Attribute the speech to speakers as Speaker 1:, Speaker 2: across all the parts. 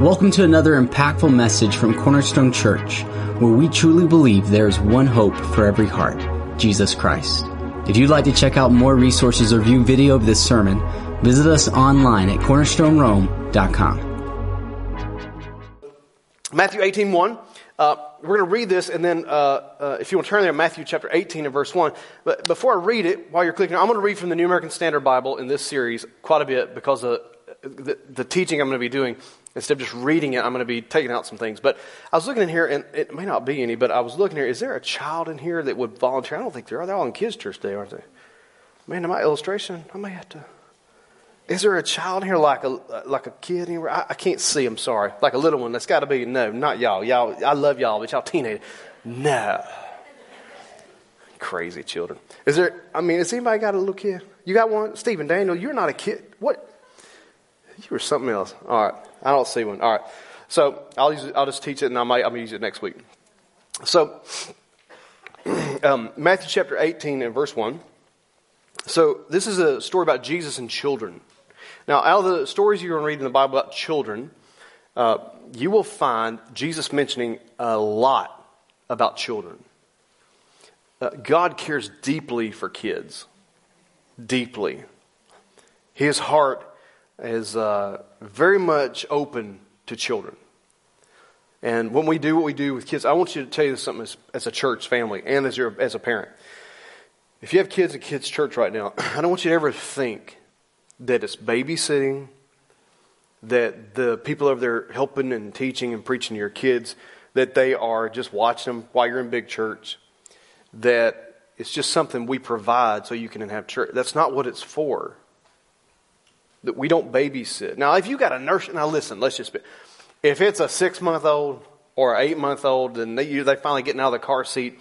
Speaker 1: Welcome to another impactful message from Cornerstone Church, where we truly believe there is one hope for every heart Jesus Christ. If you'd like to check out more resources or view video of this sermon, visit us online at cornerstonerome.com.
Speaker 2: Matthew 18 1. Uh, we're going to read this, and then uh, uh, if you want to turn there, Matthew chapter 18 and verse 1. But before I read it, while you're clicking, I'm going to read from the New American Standard Bible in this series quite a bit because of the, the teaching I'm going to be doing Instead of just reading it, I'm going to be taking out some things. But I was looking in here, and it may not be any, but I was looking here. Is there a child in here that would volunteer? I don't think there are. They're all in kids' church today, aren't they? Man, in my illustration, I may have to. Is there a child here like a like a kid anywhere? I, I can't see. I'm sorry, like a little one. That's got to be no, not y'all. Y'all, I love y'all, but y'all teenagers. No, crazy children. Is there? I mean, has anybody got a little kid? You got one, Stephen Daniel. You're not a kid. What? You were something else. All right. I don't see one. All right. So I'll use it, I'll just teach it and I might, I'm to use it next week. So, um, Matthew chapter 18 and verse 1. So this is a story about Jesus and children. Now, out of the stories you're going to read in the Bible about children, uh, you will find Jesus mentioning a lot about children. Uh, God cares deeply for kids. Deeply. His heart is uh, very much open to children. And when we do what we do with kids, I want you to tell you something as, as a church family and as, your, as a parent. If you have kids at kids' church right now, I don't want you to ever think that it's babysitting, that the people over there helping and teaching and preaching to your kids, that they are just watching them while you're in big church, that it's just something we provide so you can have church. That's not what it's for that we don't babysit. Now, if you got a nurse, now listen, let's just be, if it's a six month old or an eight month old and they, they finally getting out of the car seat,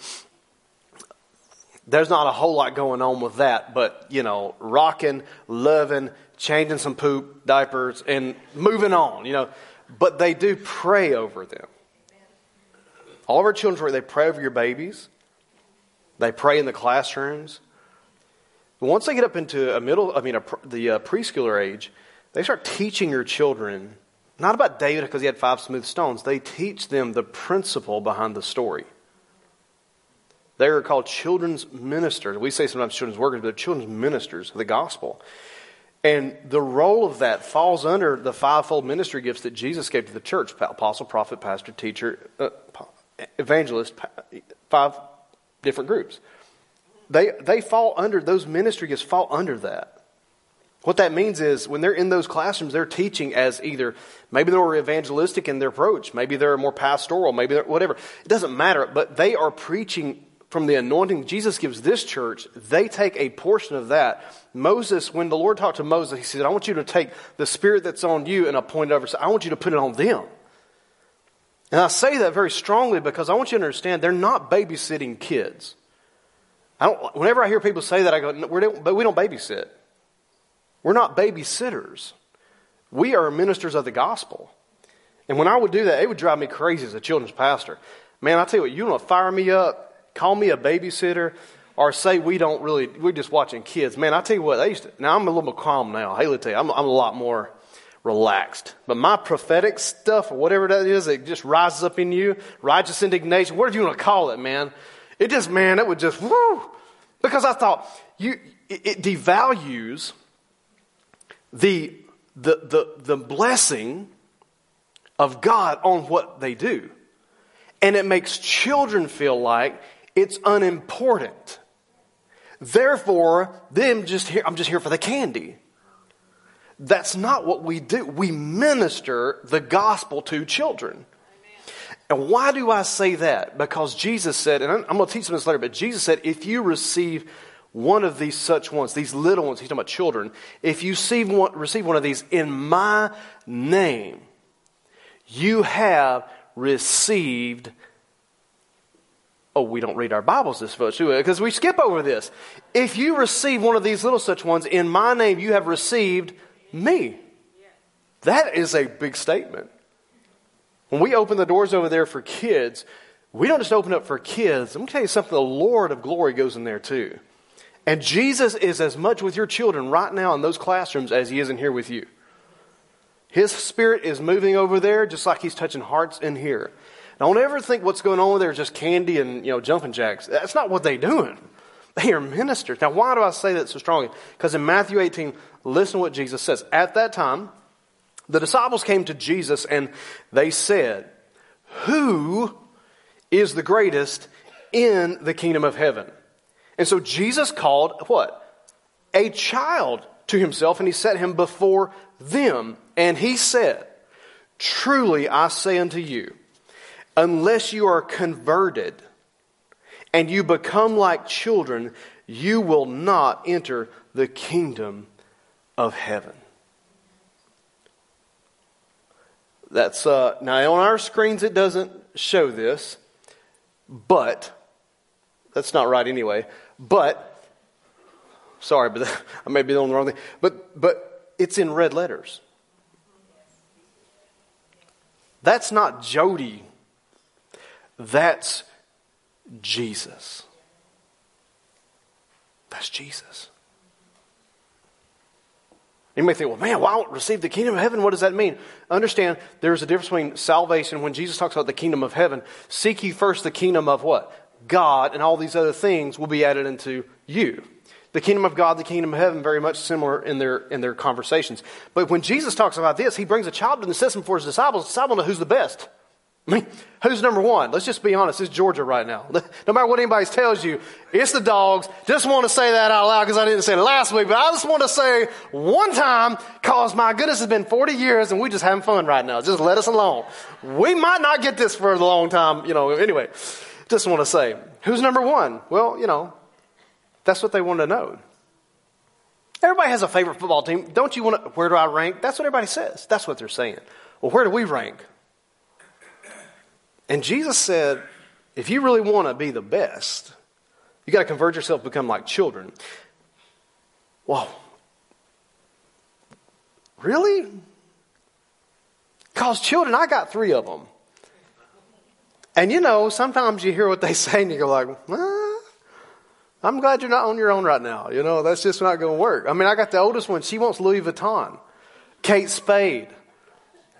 Speaker 2: there's not a whole lot going on with that, but you know, rocking, loving, changing some poop, diapers, and moving on, you know. But they do pray over them. All of our children, they pray over your babies. They pray in the classrooms. But once they get up into a middle, I mean, a, the uh, preschooler age, they start teaching your children not about David because he had five smooth stones. They teach them the principle behind the story. They are called children's ministers. We say sometimes children's workers, but they're children's ministers of the gospel. And the role of that falls under the fivefold ministry gifts that Jesus gave to the church apostle, prophet, pastor, teacher, uh, evangelist, five different groups. They, they fall under, those ministry gifts fall under that. What that means is when they're in those classrooms, they're teaching as either maybe they're more evangelistic in their approach, maybe they're more pastoral, maybe they're whatever. It doesn't matter, but they are preaching from the anointing Jesus gives this church. They take a portion of that. Moses, when the Lord talked to Moses, he said, I want you to take the spirit that's on you and appoint it over. So I want you to put it on them. And I say that very strongly because I want you to understand they're not babysitting kids. I don't, whenever I hear people say that, I go, but we don't babysit. We're not babysitters. We are ministers of the gospel. And when I would do that, it would drive me crazy as a children's pastor. Man, I tell you what, you want to fire me up, call me a babysitter, or say we don't really, we're just watching kids. Man, I tell you what, they used to, now I'm a little more calm now. Hey, let me tell you, I'm, I'm a lot more relaxed. But my prophetic stuff, or whatever that is, it just rises up in you, righteous indignation, whatever you want to call it, man it just, man, it would just, whoo. Because I thought, you, it, it devalues the, the, the, the blessing of God on what they do. And it makes children feel like it's unimportant. Therefore, them just here, I'm just here for the candy. That's not what we do. We minister the gospel to children. And why do I say that? Because Jesus said, and I'm going to teach them this later, but Jesus said, if you receive one of these such ones, these little ones, he's talking about children, if you receive one, receive one of these in my name, you have received. Oh, we don't read our Bibles this much? Because we skip over this. If you receive one of these little such ones in my name, you have received me. That is a big statement. When we open the doors over there for kids, we don't just open up for kids. I'm going to tell you something the Lord of glory goes in there too. And Jesus is as much with your children right now in those classrooms as he is in here with you. His spirit is moving over there just like he's touching hearts in here. Don't ever think what's going on there is just candy and you know jumping jacks. That's not what they're doing. They are ministers. Now, why do I say that so strongly? Because in Matthew 18, listen to what Jesus says. At that time, the disciples came to Jesus and they said, Who is the greatest in the kingdom of heaven? And so Jesus called what? A child to himself and he set him before them. And he said, Truly I say unto you, unless you are converted and you become like children, you will not enter the kingdom of heaven. That's uh, now on our screens. It doesn't show this, but that's not right anyway. But sorry, but I may be on the wrong thing. But but it's in red letters. That's not Jody that's Jesus. That's Jesus. You may think, well, man, why won't receive the kingdom of heaven? What does that mean? Understand, there's a difference between salvation. When Jesus talks about the kingdom of heaven, seek ye first the kingdom of what? God, and all these other things will be added into you. The kingdom of God, the kingdom of heaven, very much similar in their, in their conversations. But when Jesus talks about this, he brings a child to the system for his disciples. The disciples know who's the best. I mean, who's number one? Let's just be honest. It's Georgia right now. No matter what anybody tells you, it's the dogs. Just want to say that out loud because I didn't say it last week, but I just want to say one time because my goodness, it's been 40 years and we just having fun right now. Just let us alone. We might not get this for a long time, you know, anyway. Just want to say, who's number one? Well, you know, that's what they want to know. Everybody has a favorite football team. Don't you want to, where do I rank? That's what everybody says. That's what they're saying. Well, where do we rank? And Jesus said, if you really want to be the best, you got to convert yourself, become like children. Well, really? Because children, I got three of them. And you know, sometimes you hear what they say and you go like, well, I'm glad you're not on your own right now. You know, that's just not going to work. I mean, I got the oldest one. She wants Louis Vuitton, Kate Spade,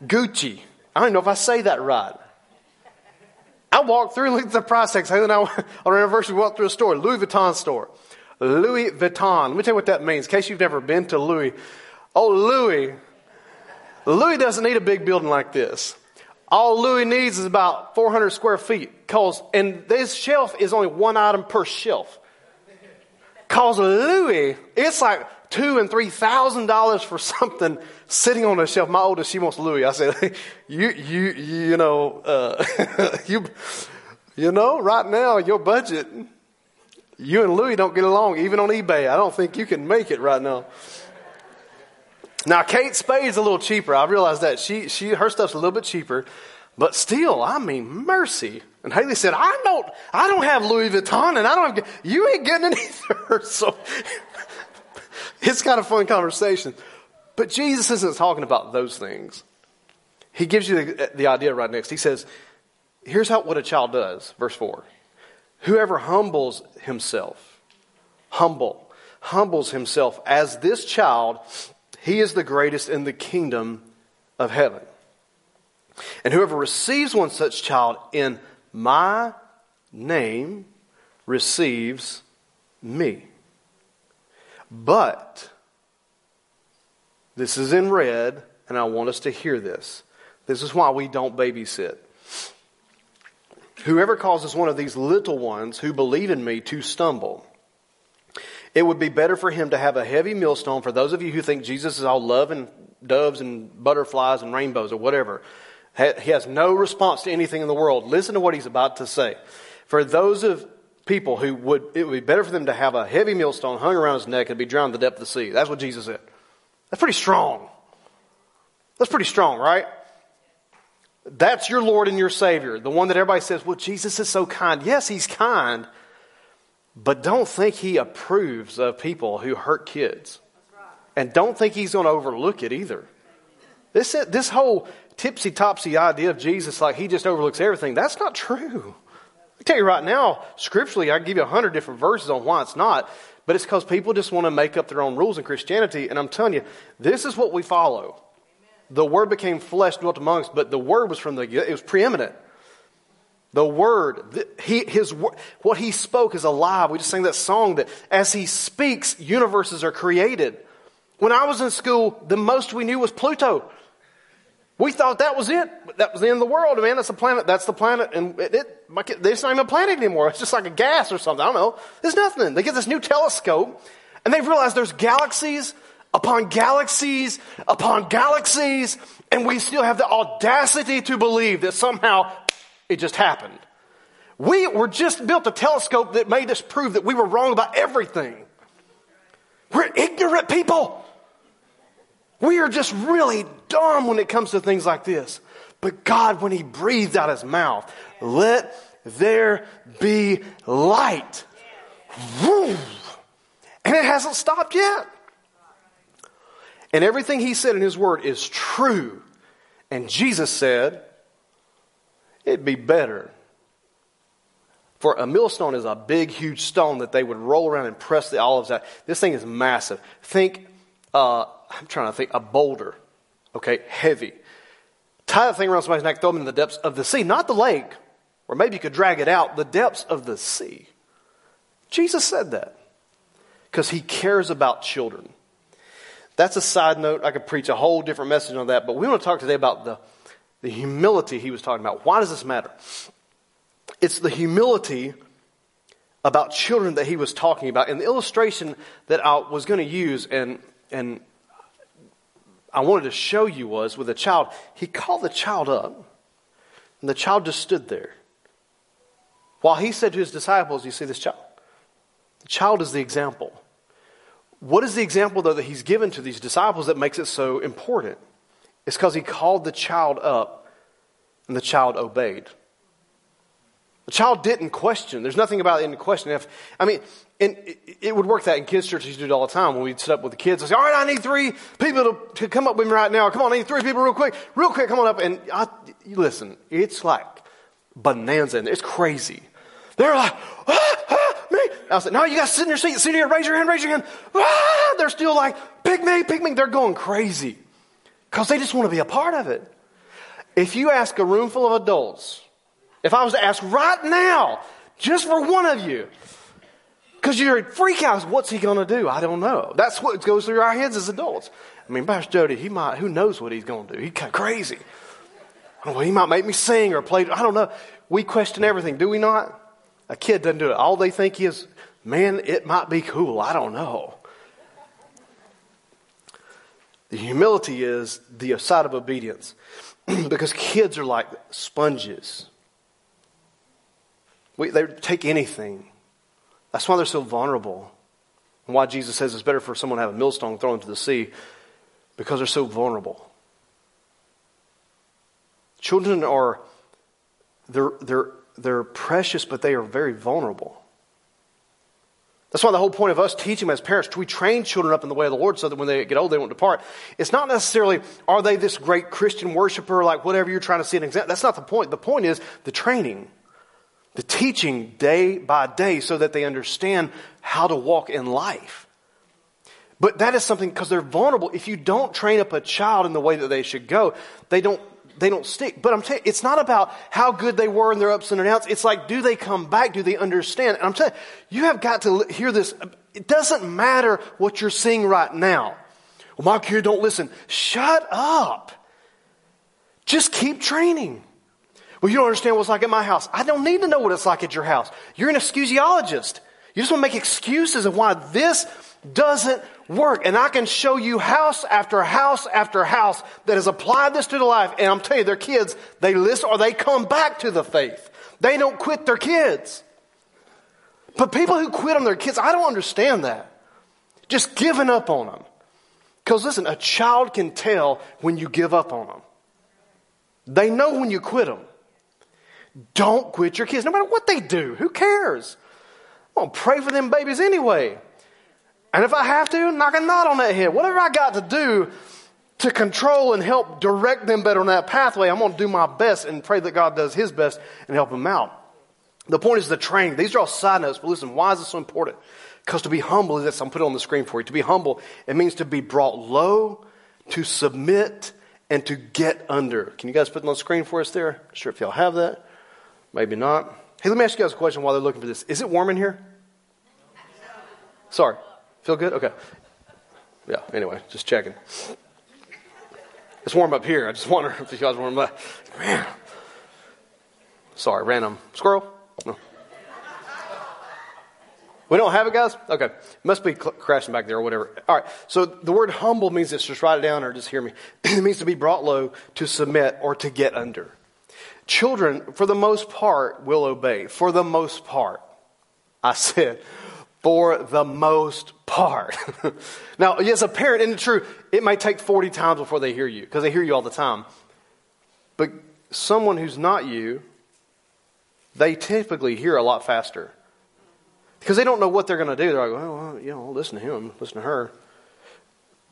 Speaker 2: Gucci. I don't know if I say that right. I walked through looked at the price tags. Haley and I on our anniversary walked through a store, Louis Vuitton store. Louis Vuitton. Let me tell you what that means, in case you've never been to Louis. Oh, Louis. Louis doesn't need a big building like this. All Louis needs is about 400 square feet. Cause, and this shelf is only one item per shelf. Cause Louis, it's like two and three thousand dollars for something sitting on a shelf. My oldest, she wants Louis. I said, you, you, you know, uh, you, you know, right now your budget, you and Louis don't get along even on eBay. I don't think you can make it right now. Now Kate Spade's a little cheaper. I realize that she, she, her stuff's a little bit cheaper, but still, I mean, mercy. And Haley said, I don't, I don't have Louis Vuitton and I don't have, you ain't getting it either. So it's kind of fun conversation. But Jesus isn't talking about those things. He gives you the, the idea right next. He says, here's how, what a child does. Verse 4. Whoever humbles himself, humble, humbles himself as this child, he is the greatest in the kingdom of heaven. And whoever receives one such child in my name receives me. But, this is in red, and I want us to hear this. This is why we don't babysit. Whoever causes one of these little ones who believe in me to stumble, it would be better for him to have a heavy millstone. For those of you who think Jesus is all love and doves and butterflies and rainbows or whatever, he has no response to anything in the world. Listen to what he's about to say. For those of people who would, it would be better for them to have a heavy millstone hung around his neck and be drowned in the depth of the sea. That's what Jesus said. That's pretty strong. That's pretty strong, right? That's your Lord and your Savior. The one that everybody says, well, Jesus is so kind. Yes, he's kind, but don't think he approves of people who hurt kids. And don't think he's going to overlook it either. This, this whole tipsy topsy idea of Jesus, like he just overlooks everything, that's not true. I tell you right now, scripturally, I can give you a hundred different verses on why it's not, but it's because people just want to make up their own rules in Christianity. And I'm telling you, this is what we follow. The Word became flesh, dwelt among us, but the Word was from the, it was preeminent. The Word, he, his, what He spoke is alive. We just sang that song that as He speaks, universes are created. When I was in school, the most we knew was Pluto. We thought that was it. That was the end of the world, man. That's the planet. That's the planet. And it, it, it's not even a planet anymore. It's just like a gas or something. I don't know. There's nothing. They get this new telescope and they realize there's galaxies upon galaxies upon galaxies. And we still have the audacity to believe that somehow it just happened. We were just built a telescope that made us prove that we were wrong about everything. We're ignorant people. We are just really dumb when it comes to things like this. But God, when He breathed out His mouth, let there be light. Woo! And it hasn't stopped yet. And everything He said in His Word is true. And Jesus said, it'd be better. For a millstone is a big, huge stone that they would roll around and press the olives out. This thing is massive. Think, uh, I'm trying to think, a boulder okay, heavy. Tie the thing around somebody's neck, throw them in the depths of the sea, not the lake, or maybe you could drag it out, the depths of the sea. Jesus said that because he cares about children. That's a side note. I could preach a whole different message on that, but we want to talk today about the, the humility he was talking about. Why does this matter? It's the humility about children that he was talking about. And the illustration that I was going to use, and, and I wanted to show you was with a child, he called the child up, and the child just stood there. While he said to his disciples, You see this child? The child is the example. What is the example, though, that he's given to these disciples that makes it so important? It's because he called the child up, and the child obeyed. The child didn't question. There's nothing about it in question. If, I mean, and it, would work that in kids' churches do it all the time. When we'd sit up with the kids, I'd say, all right, I need three people to, to come up with me right now. Come on, I need three people real quick. Real quick, come on up. And I, listen, it's like bonanza and it's crazy. They're like, ah, ah, me. I said, no, you guys sit in your seat, sit here, raise your hand, raise your hand. Ah, they're still like, pick me, pick me. They're going crazy because they just want to be a part of it. If you ask a room full of adults, if I was to ask right now, just for one of you, because you're a freak out, what's he going to do? I don't know. That's what goes through our heads as adults. I mean, Pastor Jody, he might, who knows what he's going to do? He's kind of crazy. Well, he might make me sing or play. I don't know. We question everything, do we not? A kid doesn't do it. All they think is, man, it might be cool. I don't know. The humility is the side of obedience because kids are like sponges. We, they take anything. That's why they're so vulnerable. And why Jesus says it's better for someone to have a millstone thrown into the sea because they're so vulnerable. Children are they're, they're, they're precious, but they are very vulnerable. That's why the whole point of us teaching them as parents, we train children up in the way of the Lord so that when they get old, they won't depart. It's not necessarily, are they this great Christian worshiper, like whatever you're trying to see an example. That's not the point. The point is the training the teaching day by day so that they understand how to walk in life. But that is something because they're vulnerable. If you don't train up a child in the way that they should go, they don't they don't stick. But I'm telling you, it's not about how good they were in their ups and downs. It's like, do they come back? Do they understand? And I'm telling you, you have got to hear this. It doesn't matter what you're seeing right now. Well, my kid don't listen. Shut up. Just keep training. Well, you don't understand what it's like at my house. I don't need to know what it's like at your house. You're an excusiologist. You just want to make excuses of why this doesn't work. And I can show you house after house after house that has applied this to their life. And I'm telling you, their kids, they listen or they come back to the faith. They don't quit their kids. But people who quit on their kids, I don't understand that. Just giving up on them. Because listen, a child can tell when you give up on them. They know when you quit them. Don't quit your kids, no matter what they do. Who cares? I'm going to pray for them babies anyway. And if I have to, knock a knot on that head. Whatever I got to do to control and help direct them better on that pathway, I'm going to do my best and pray that God does His best and help them out. The point is the training. These are all side notes, but listen, why is this so important? Because to be humble is this, I'm putting on the screen for you. To be humble, it means to be brought low, to submit, and to get under. Can you guys put it on the screen for us there? Sure if y'all have that. Maybe not. Hey, let me ask you guys a question while they're looking for this. Is it warm in here? Sorry. Feel good? Okay. Yeah, anyway, just checking. It's warm up here. I just wonder if you guys warm up. Man. Sorry, random. Squirrel? No. We don't have it, guys? Okay. Must be cl- crashing back there or whatever. All right. So the word humble means this. Just write it down or just hear me. it means to be brought low, to submit, or to get under. Children, for the most part, will obey. For the most part. I said, for the most part. now, as a parent, and it's true, it might take 40 times before they hear you, because they hear you all the time. But someone who's not you, they typically hear a lot faster. Because they don't know what they're going to do. They're like, well, well, you know, listen to him, listen to her.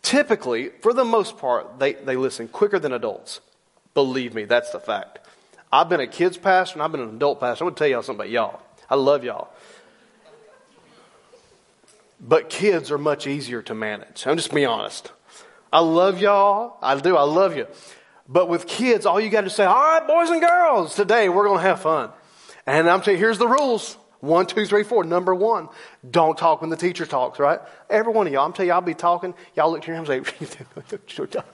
Speaker 2: Typically, for the most part, they, they listen quicker than adults. Believe me, that's the fact. I've been a kids pastor and I've been an adult pastor. I'm going to tell y'all something about y'all. I love y'all. But kids are much easier to manage. I'm just be honest. I love y'all. I do. I love you. But with kids, all you got to say, all right, boys and girls, today we're going to have fun. And I'm you, here's the rules. One, two, three, four. Number one, don't talk when the teacher talks, right? Every one of y'all, I'm telling you, I'll be talking. Y'all look to your hands and say, don't talk."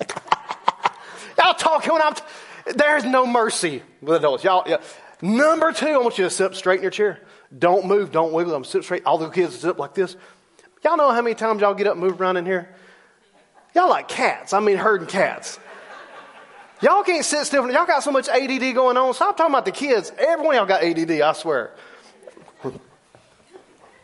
Speaker 2: y'all talking when I'm, t- there's no mercy with adults. Y'all, yeah. Number two, I want you to sit up straight in your chair. Don't move, don't wiggle. I'm sit straight. All the kids sit up like this. Y'all know how many times y'all get up and move around in here? Y'all like cats. I mean, herding cats. Y'all can't sit still. Y'all got so much ADD going on. Stop talking about the kids. Everyone y'all got ADD, I swear.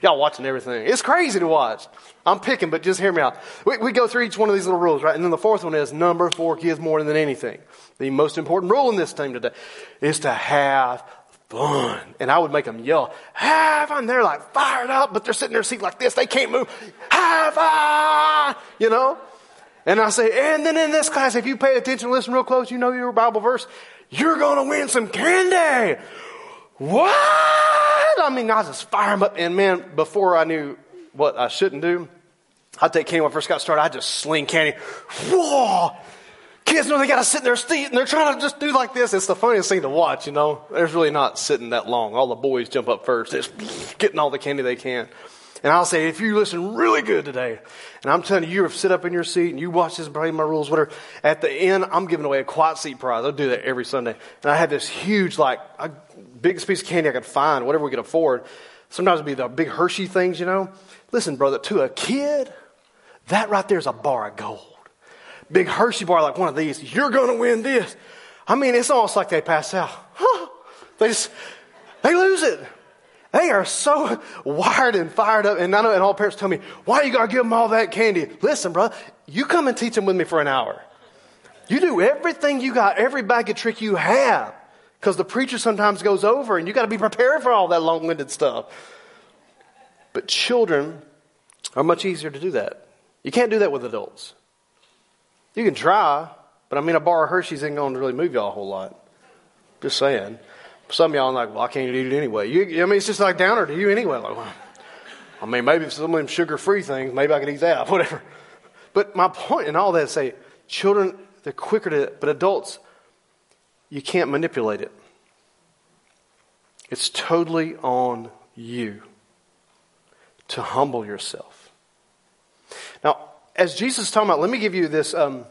Speaker 2: Y'all watching everything. It's crazy to watch. I'm picking, but just hear me out. We, we go through each one of these little rules, right? And then the fourth one is number four kids more than anything. The most important rule in this team today is to have fun. And I would make them yell, have fun. They're like fired up, but they're sitting in their seat like this. They can't move. Have fun. You know? And I say, and then in this class, if you pay attention, listen real close, you know your Bible verse, you're going to win some candy. What? I mean, I just fire them up. And man, before I knew what I shouldn't do, I'd take candy when I first got started. I just sling candy. Whoa! Kids know they got to sit in their seat and they're trying to just do like this. It's the funniest thing to watch, you know. There's really not sitting that long. All the boys jump up first, just getting all the candy they can. And I'll say, if you listen really good today, and I'm telling you, you sit up in your seat and you watch this, break my rules, whatever. At the end, I'm giving away a quiet seat prize. I'll do that every Sunday. And I had this huge, like, a biggest piece of candy I could find, whatever we could afford. Sometimes it'd be the big Hershey things, you know. Listen, brother, to a kid, that right there is a bar of gold big Hershey bar like one of these. You're going to win this. I mean, it's almost like they pass out. they just, they lose it. They are so wired and fired up. And I know, and all parents tell me, why you got to give them all that candy? Listen, bro, you come and teach them with me for an hour. You do everything you got, every bag of trick you have. Because the preacher sometimes goes over and you got to be prepared for all that long winded stuff. But children are much easier to do that. You can't do that with adults. You can try, but I mean, a bar of Hershey's ain't going to really move y'all a whole lot. Just saying. Some of y'all are like, well, I can't eat it anyway. You, I mean, it's just like downer to you anyway. Like, well, I mean, maybe some of them sugar-free things, maybe I could eat that, whatever. But my point in all that is say, children, they're quicker to, but adults, you can't manipulate it. It's totally on you to humble yourself. Now, as Jesus is talking about, let me give you this, um,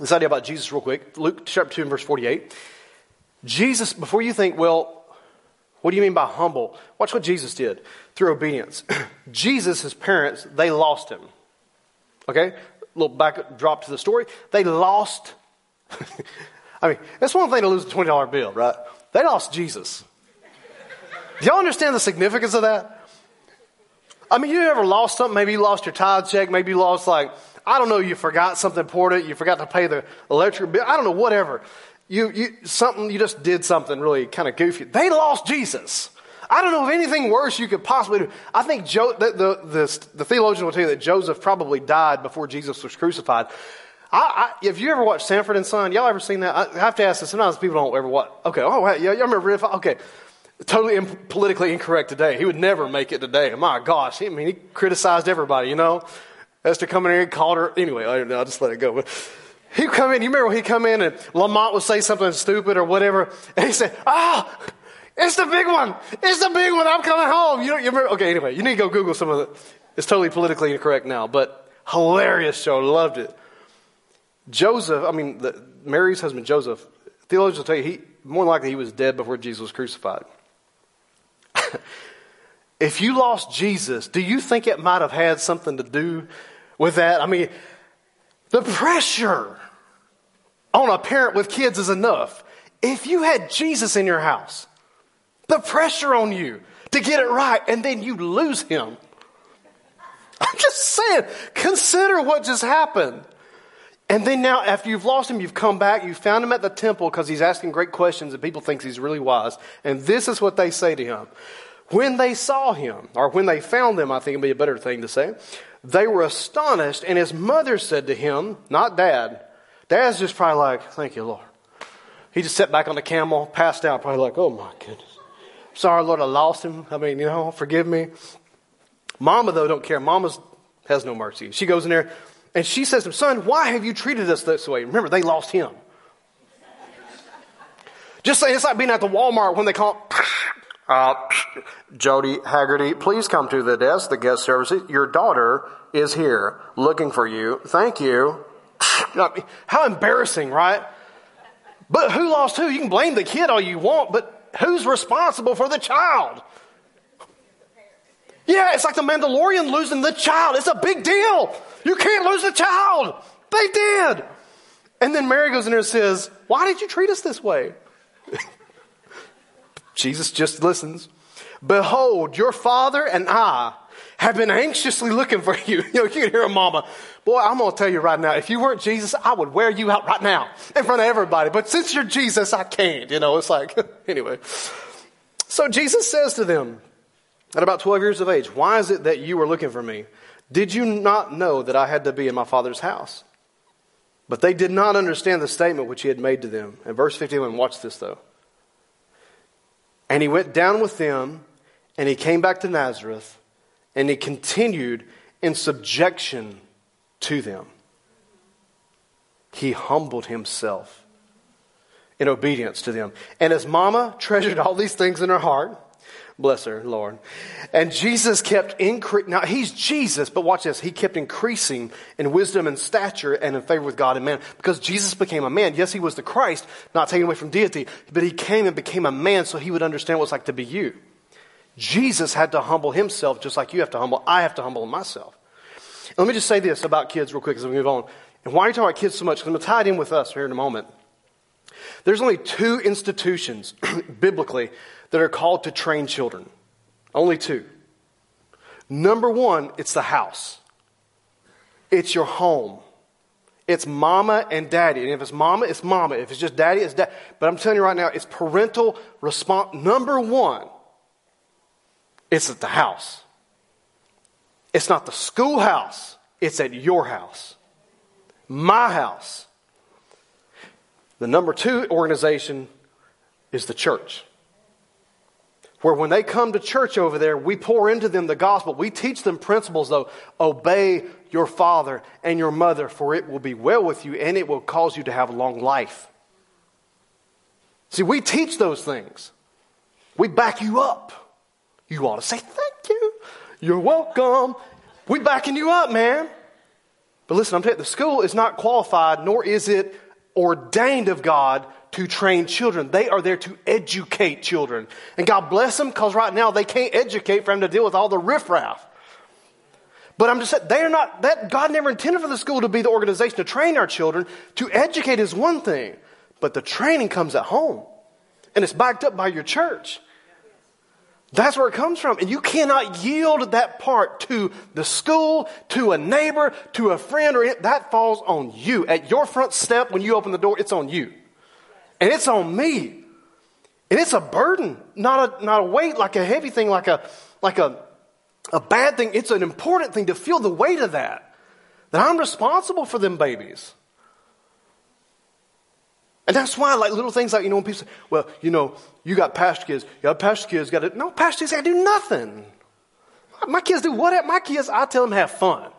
Speaker 2: this idea about Jesus real quick. Luke chapter 2 and verse 48. Jesus, before you think, well, what do you mean by humble? Watch what Jesus did through obedience. Jesus, his parents, they lost him. Okay? Little back drop to the story. They lost. I mean, that's one thing to lose a $20 bill, right? They lost Jesus. Do y'all understand the significance of that? I mean, you ever lost something? Maybe you lost your tithe check. Maybe you lost, like, I don't know, you forgot something important. You forgot to pay the electric bill. I don't know, whatever. You, you, something, you just did something really kind of goofy. They lost Jesus. I don't know of anything worse you could possibly do. I think the, the, the, the theologian will tell you that Joseph probably died before Jesus was crucified. I, I, if you ever watched Sanford and Son, y'all ever seen that? I have to ask this. Sometimes people don't ever watch. Okay, oh, yeah, y'all remember Riff? Okay, totally politically incorrect today. He would never make it today. My gosh, he, I mean, he criticized everybody, you know. Esther coming he called her. Anyway, I, will just let it go. But He'd come in, you remember when he'd come in and Lamont would say something stupid or whatever, and he said, Ah, oh, it's the big one. It's the big one. I'm coming home. You you remember? Okay, anyway, you need to go Google some of it. It's totally politically incorrect now, but hilarious show. Loved it. Joseph, I mean, the, Mary's husband Joseph, theologians will tell you, he, more likely he was dead before Jesus was crucified. if you lost Jesus, do you think it might have had something to do with that? I mean, the pressure on a parent with kids is enough. If you had Jesus in your house, the pressure on you to get it right, and then you lose him. I'm just saying, consider what just happened. And then now, after you've lost him, you've come back, you found him at the temple because he's asking great questions and people think he's really wise. And this is what they say to him. When they saw him, or when they found him, I think it would be a better thing to say, they were astonished, and his mother said to him, not dad, dad's just probably like, thank you, Lord. He just sat back on the camel, passed out, probably like, oh my goodness. Sorry, Lord, I lost him. I mean, you know, forgive me. Mama, though, don't care. Mama has no mercy. She goes in there, and she says to him, son, why have you treated us this way? Remember, they lost him. Just say it's like being at the Walmart when they call, uh, Jody Hagerty, please come to the desk, the guest services. Your daughter is here looking for you. Thank you. How embarrassing, right? But who lost who? You can blame the kid all you want, but who's responsible for the child? Yeah, it's like the Mandalorian losing the child. It's a big deal. You can't lose the child. They did. And then Mary goes in there and says, Why did you treat us this way? Jesus just listens. Behold, your father and I have been anxiously looking for you. You know, you can hear a mama. Boy, I'm going to tell you right now, if you weren't Jesus, I would wear you out right now in front of everybody. But since you're Jesus, I can't. You know, it's like, anyway. So Jesus says to them, at about 12 years of age, why is it that you were looking for me? Did you not know that I had to be in my father's house? But they did not understand the statement which he had made to them. In verse 51, watch this though. And he went down with them, and he came back to Nazareth, and he continued in subjection to them. He humbled himself in obedience to them. And his mama treasured all these things in her heart. Bless her, Lord. And Jesus kept increasing. Now, he's Jesus, but watch this. He kept increasing in wisdom and stature and in favor with God and man because Jesus became a man. Yes, he was the Christ, not taken away from deity, but he came and became a man so he would understand what it's like to be you. Jesus had to humble himself just like you have to humble. I have to humble myself. let me just say this about kids real quick as we move on. And why are you talking about kids so much? Because I'm going to tie it in with us here in a moment. There's only two institutions biblically that are called to train children. Only two. Number one, it's the house. It's your home. It's mama and daddy. And if it's mama, it's mama. If it's just daddy, it's dad. But I'm telling you right now, it's parental response. Number one, it's at the house. It's not the schoolhouse, it's at your house. My house. The number two organization is the church where when they come to church over there, we pour into them the gospel. We teach them principles, though. Obey your father and your mother, for it will be well with you and it will cause you to have a long life. See, we teach those things. We back you up. You ought to say, Thank you. You're welcome. We backing you up, man. But listen, I'm telling you, the school is not qualified, nor is it ordained of God to train children. They are there to educate children. And God bless them because right now they can't educate for them to deal with all the riffraff. But I'm just saying, they're not, that God never intended for the school to be the organization to train our children. To educate is one thing, but the training comes at home. And it's backed up by your church. That's where it comes from. And you cannot yield that part to the school, to a neighbor, to a friend, or it, that falls on you. At your front step, when you open the door, it's on you. And it's on me. And it's a burden, not a, not a weight, like a heavy thing, like a, like a, a bad thing. It's an important thing to feel the weight of that. That I'm responsible for them babies. And that's why, like little things like, you know, when people say, well, you know, you got pastor kids, you got pastor kids, got to, no, pastor kids to do nothing. My kids do what? My kids, I tell them have fun.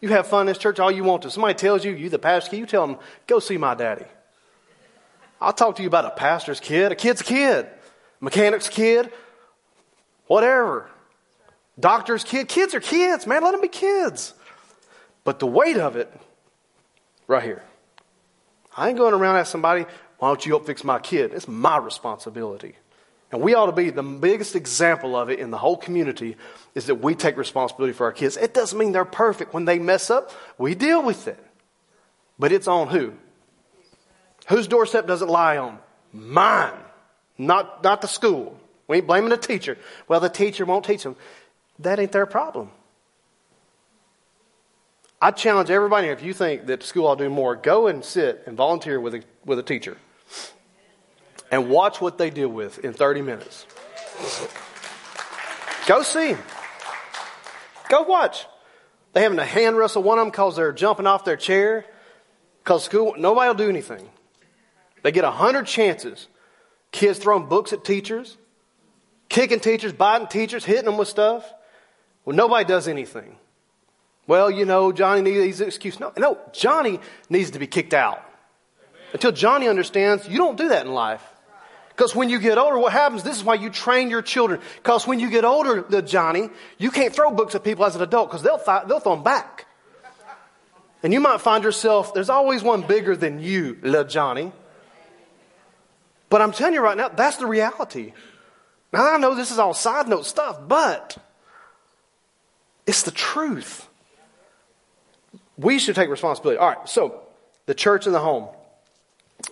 Speaker 2: You have fun in this church all you want to. Somebody tells you, you the pastor, kid, you tell them, go see my daddy. I'll talk to you about a pastor's kid. A kid's a kid. Mechanic's kid. Whatever. Doctor's kid. Kids are kids, man. Let them be kids. But the weight of it, right here. I ain't going around asking somebody, why don't you help fix my kid? It's my responsibility. And we ought to be the biggest example of it in the whole community is that we take responsibility for our kids. It doesn't mean they're perfect. When they mess up, we deal with it. But it's on who? Whose doorstep does it lie on? Mine. Not, not the school. We ain't blaming the teacher. Well, the teacher won't teach them. That ain't their problem. I challenge everybody, if you think that school ought to do more, go and sit and volunteer with a, with a teacher and watch what they deal with in 30 minutes. Go see them. Go watch. They having a hand wrestle one of them because they're jumping off their chair. Because school, nobody will do anything. They get a hundred chances. Kids throwing books at teachers, kicking teachers, biting teachers, hitting them with stuff. Well, nobody does anything. Well, you know, Johnny needs an excuse. No, no, Johnny needs to be kicked out. Until Johnny understands, you don't do that in life. Because when you get older, what happens? This is why you train your children. Because when you get older, the Johnny, you can't throw books at people as an adult because they'll, th- they'll throw them back. And you might find yourself, there's always one bigger than you, little Johnny. But I'm telling you right now, that's the reality. Now, I know this is all side note stuff, but it's the truth. We should take responsibility. All right, so the church and the home.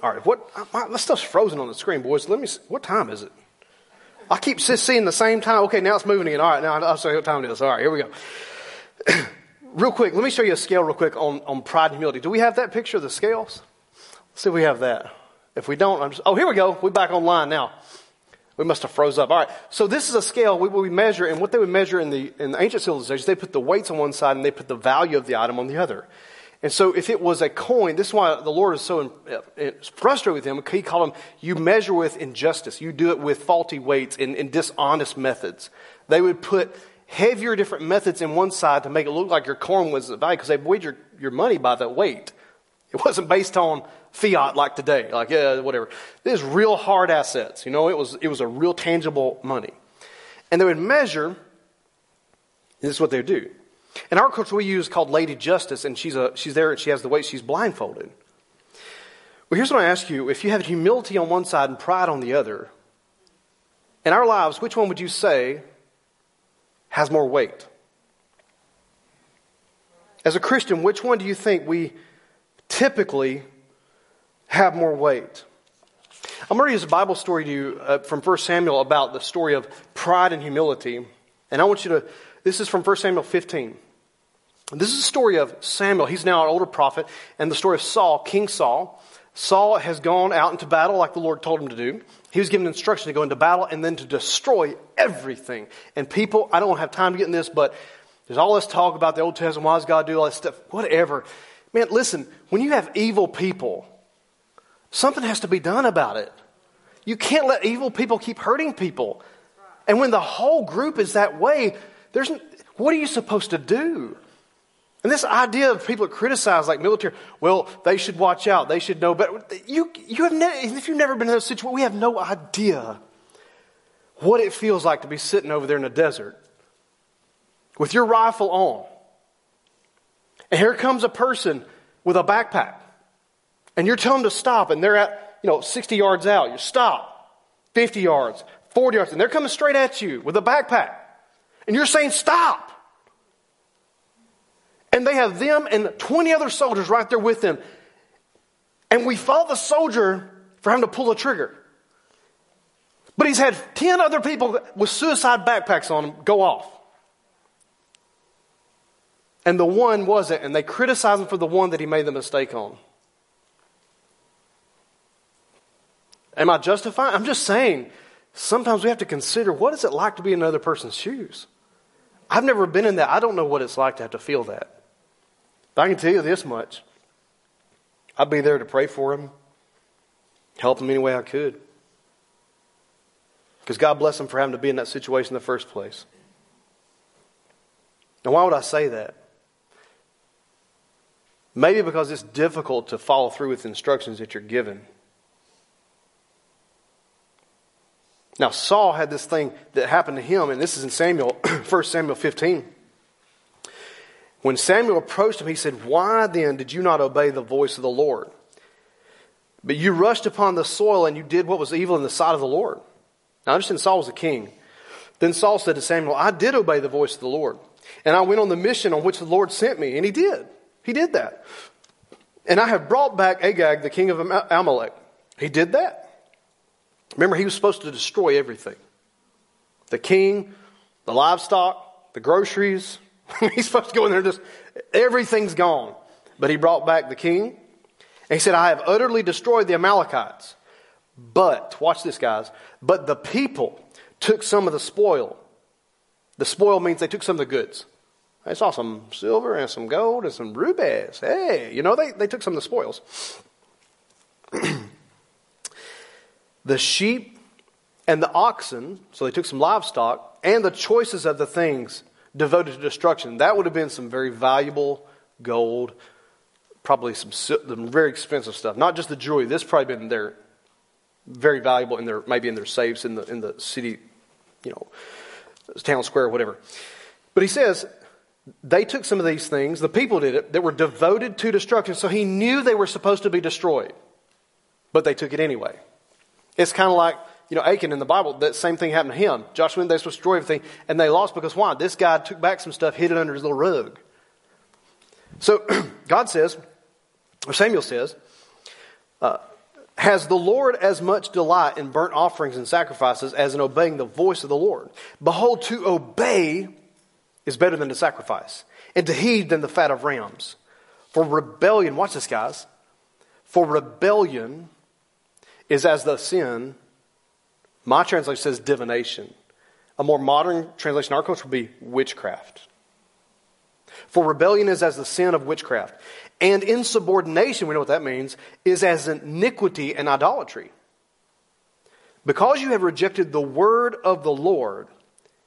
Speaker 2: All right, what? My, my stuff's frozen on the screen, boys. Let me. See, what time is it? I keep seeing the same time. Okay, now it's moving again. All right, now I'll show you what time it is. All right, here we go. real quick, let me show you a scale real quick on, on pride and humility. Do we have that picture of the scales? Let's see if we have that. If we don't, just, oh, here we go. We're back online now. We must have froze up. All right. So this is a scale we, we measure, and what they would measure in the, in the ancient civilizations, they put the weights on one side and they put the value of the item on the other. And so if it was a coin, this is why the Lord is so uh, frustrated with him. He called him, you measure with injustice. You do it with faulty weights and, and dishonest methods. They would put heavier different methods in one side to make it look like your coin was the value because they weighed your, your money by the weight. It wasn't based on fiat like today, like yeah, whatever. This is real hard assets. You know, it was it was a real tangible money, and they would measure. This is what they would do. In our culture, we use called Lady Justice, and she's, a, she's there and she has the weight, she's blindfolded. Well, here's what I ask you if you have humility on one side and pride on the other, in our lives, which one would you say has more weight? As a Christian, which one do you think we typically have more weight? I'm going to use a Bible story to you uh, from 1 Samuel about the story of pride and humility. And I want you to, this is from 1 Samuel 15. This is a story of Samuel. He's now an older prophet, and the story of Saul, King Saul. Saul has gone out into battle like the Lord told him to do. He was given instruction to go into battle and then to destroy everything. And people, I don't have time to get in this, but there's all this talk about the Old Testament. Why does God do all this stuff? Whatever. Man, listen, when you have evil people, something has to be done about it. You can't let evil people keep hurting people. And when the whole group is that way, there's, what are you supposed to do? And this idea of people criticize like military, well, they should watch out, they should know better. You, you have ne- if you've never been in those situations, we have no idea what it feels like to be sitting over there in the desert with your rifle on. And here comes a person with a backpack. And you're telling them to stop, and they're at, you know, 60 yards out. You stop. 50 yards, 40 yards, and they're coming straight at you with a backpack. And you're saying, stop. And they have them and 20 other soldiers right there with them. And we fault the soldier for having to pull the trigger. But he's had 10 other people with suicide backpacks on them go off. And the one wasn't, and they criticize him for the one that he made the mistake on. Am I justifying? I'm just saying, sometimes we have to consider what is it like to be in another person's shoes? I've never been in that. I don't know what it's like to have to feel that. But I can tell you this much I'd be there to pray for him, help him any way I could. Because God bless him for having to be in that situation in the first place. Now, why would I say that? Maybe because it's difficult to follow through with instructions that you're given. Now, Saul had this thing that happened to him, and this is in Samuel, 1 Samuel 15. When Samuel approached him, he said, Why then did you not obey the voice of the Lord? But you rushed upon the soil and you did what was evil in the sight of the Lord. Now, understand, Saul was a king. Then Saul said to Samuel, I did obey the voice of the Lord, and I went on the mission on which the Lord sent me. And he did. He did that. And I have brought back Agag, the king of Amalek. He did that. Remember, he was supposed to destroy everything the king, the livestock, the groceries. He's supposed to go in there and just, everything's gone. But he brought back the king. And he said, I have utterly destroyed the Amalekites. But, watch this, guys, but the people took some of the spoil. The spoil means they took some of the goods. They saw some silver and some gold and some rubies. Hey, you know, they, they took some of the spoils. the sheep and the oxen, so they took some livestock, and the choices of the things devoted to destruction. That would have been some very valuable gold, probably some, some very expensive stuff. Not just the jewelry. This probably been their very valuable in their maybe in their safes in the in the city, you know, town square, whatever. But he says they took some of these things. The people did it that were devoted to destruction. So he knew they were supposed to be destroyed, but they took it anyway. It's kind of like, you know, Achan in the Bible, that same thing happened to him. Joshua went, they supposed to destroy everything, and they lost because why? This guy took back some stuff, hid it under his little rug. So God says, or Samuel says, uh, has the Lord as much delight in burnt offerings and sacrifices as in obeying the voice of the Lord? Behold, to obey is better than to sacrifice, and to heed than the fat of rams. For rebellion, watch this, guys. For rebellion is as the sin, my translation says divination. A more modern translation, our culture would be witchcraft. For rebellion is as the sin of witchcraft. And insubordination, we know what that means, is as iniquity and idolatry. Because you have rejected the word of the Lord,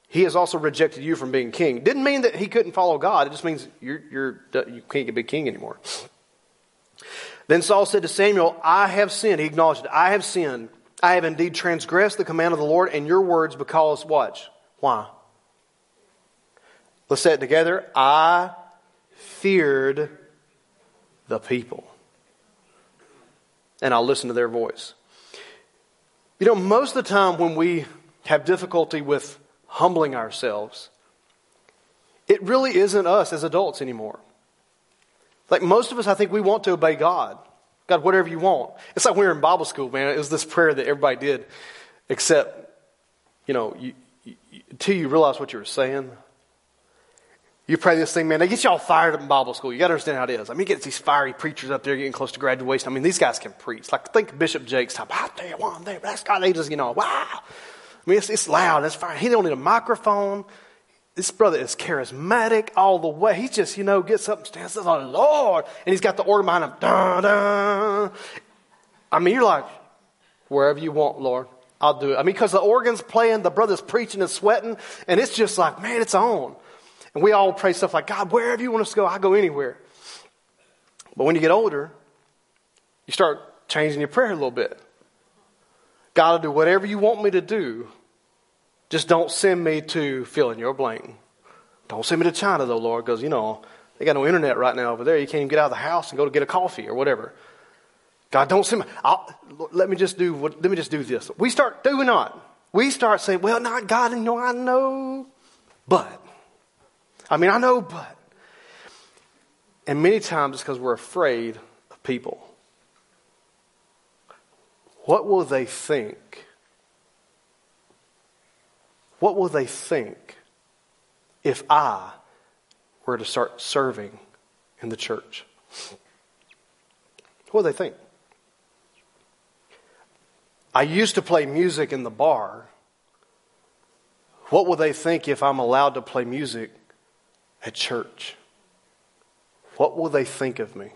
Speaker 2: he has also rejected you from being king. Didn't mean that he couldn't follow God. It just means you're, you're, you can't be king anymore. Then Saul said to Samuel, I have sinned. He acknowledged it. I have sinned. I have indeed transgressed the command of the Lord and your words because, watch, why? Let's say it together. I feared the people. And I listened to their voice. You know, most of the time when we have difficulty with humbling ourselves, it really isn't us as adults anymore. Like most of us, I think we want to obey God. God, whatever you want. It's like we were in Bible school, man. It was this prayer that everybody did, except, you know, you, you, until you realize what you were saying. You pray this thing, man. They get you all fired up in Bible school. You got to understand how it is. I mean, you these fiery preachers up there getting close to graduation. I mean, these guys can preach. Like, think Bishop Jakes time. I tell you one day, that's God. They just, you know, wow. I mean, it's, it's loud. It's fire. He don't need a microphone. This brother is charismatic all the way. He just, you know, gets up and stands, and says, Oh, Lord. And he's got the organ behind him. Dun, dun. I mean, you're like, wherever you want, Lord, I'll do it. I mean, because the organ's playing, the brother's preaching and sweating, and it's just like, man, it's on. And we all pray stuff like, God, wherever you want us to go, I'll go anywhere. But when you get older, you start changing your prayer a little bit. God I'll do whatever you want me to do just don't send me to fill in your blank. Don't send me to China, though, Lord, because, you know, they got no internet right now over there. You can't even get out of the house and go to get a coffee or whatever. God, don't send me. I'll, let me just do what, let me just do this. We start, doing not? We start saying, well, not God, you know, I know, but. I mean, I know, but. And many times it's because we're afraid of people. What will they think what will they think if I were to start serving in the church? What will they think? I used to play music in the bar. What will they think if I'm allowed to play music at church? What will they think of me?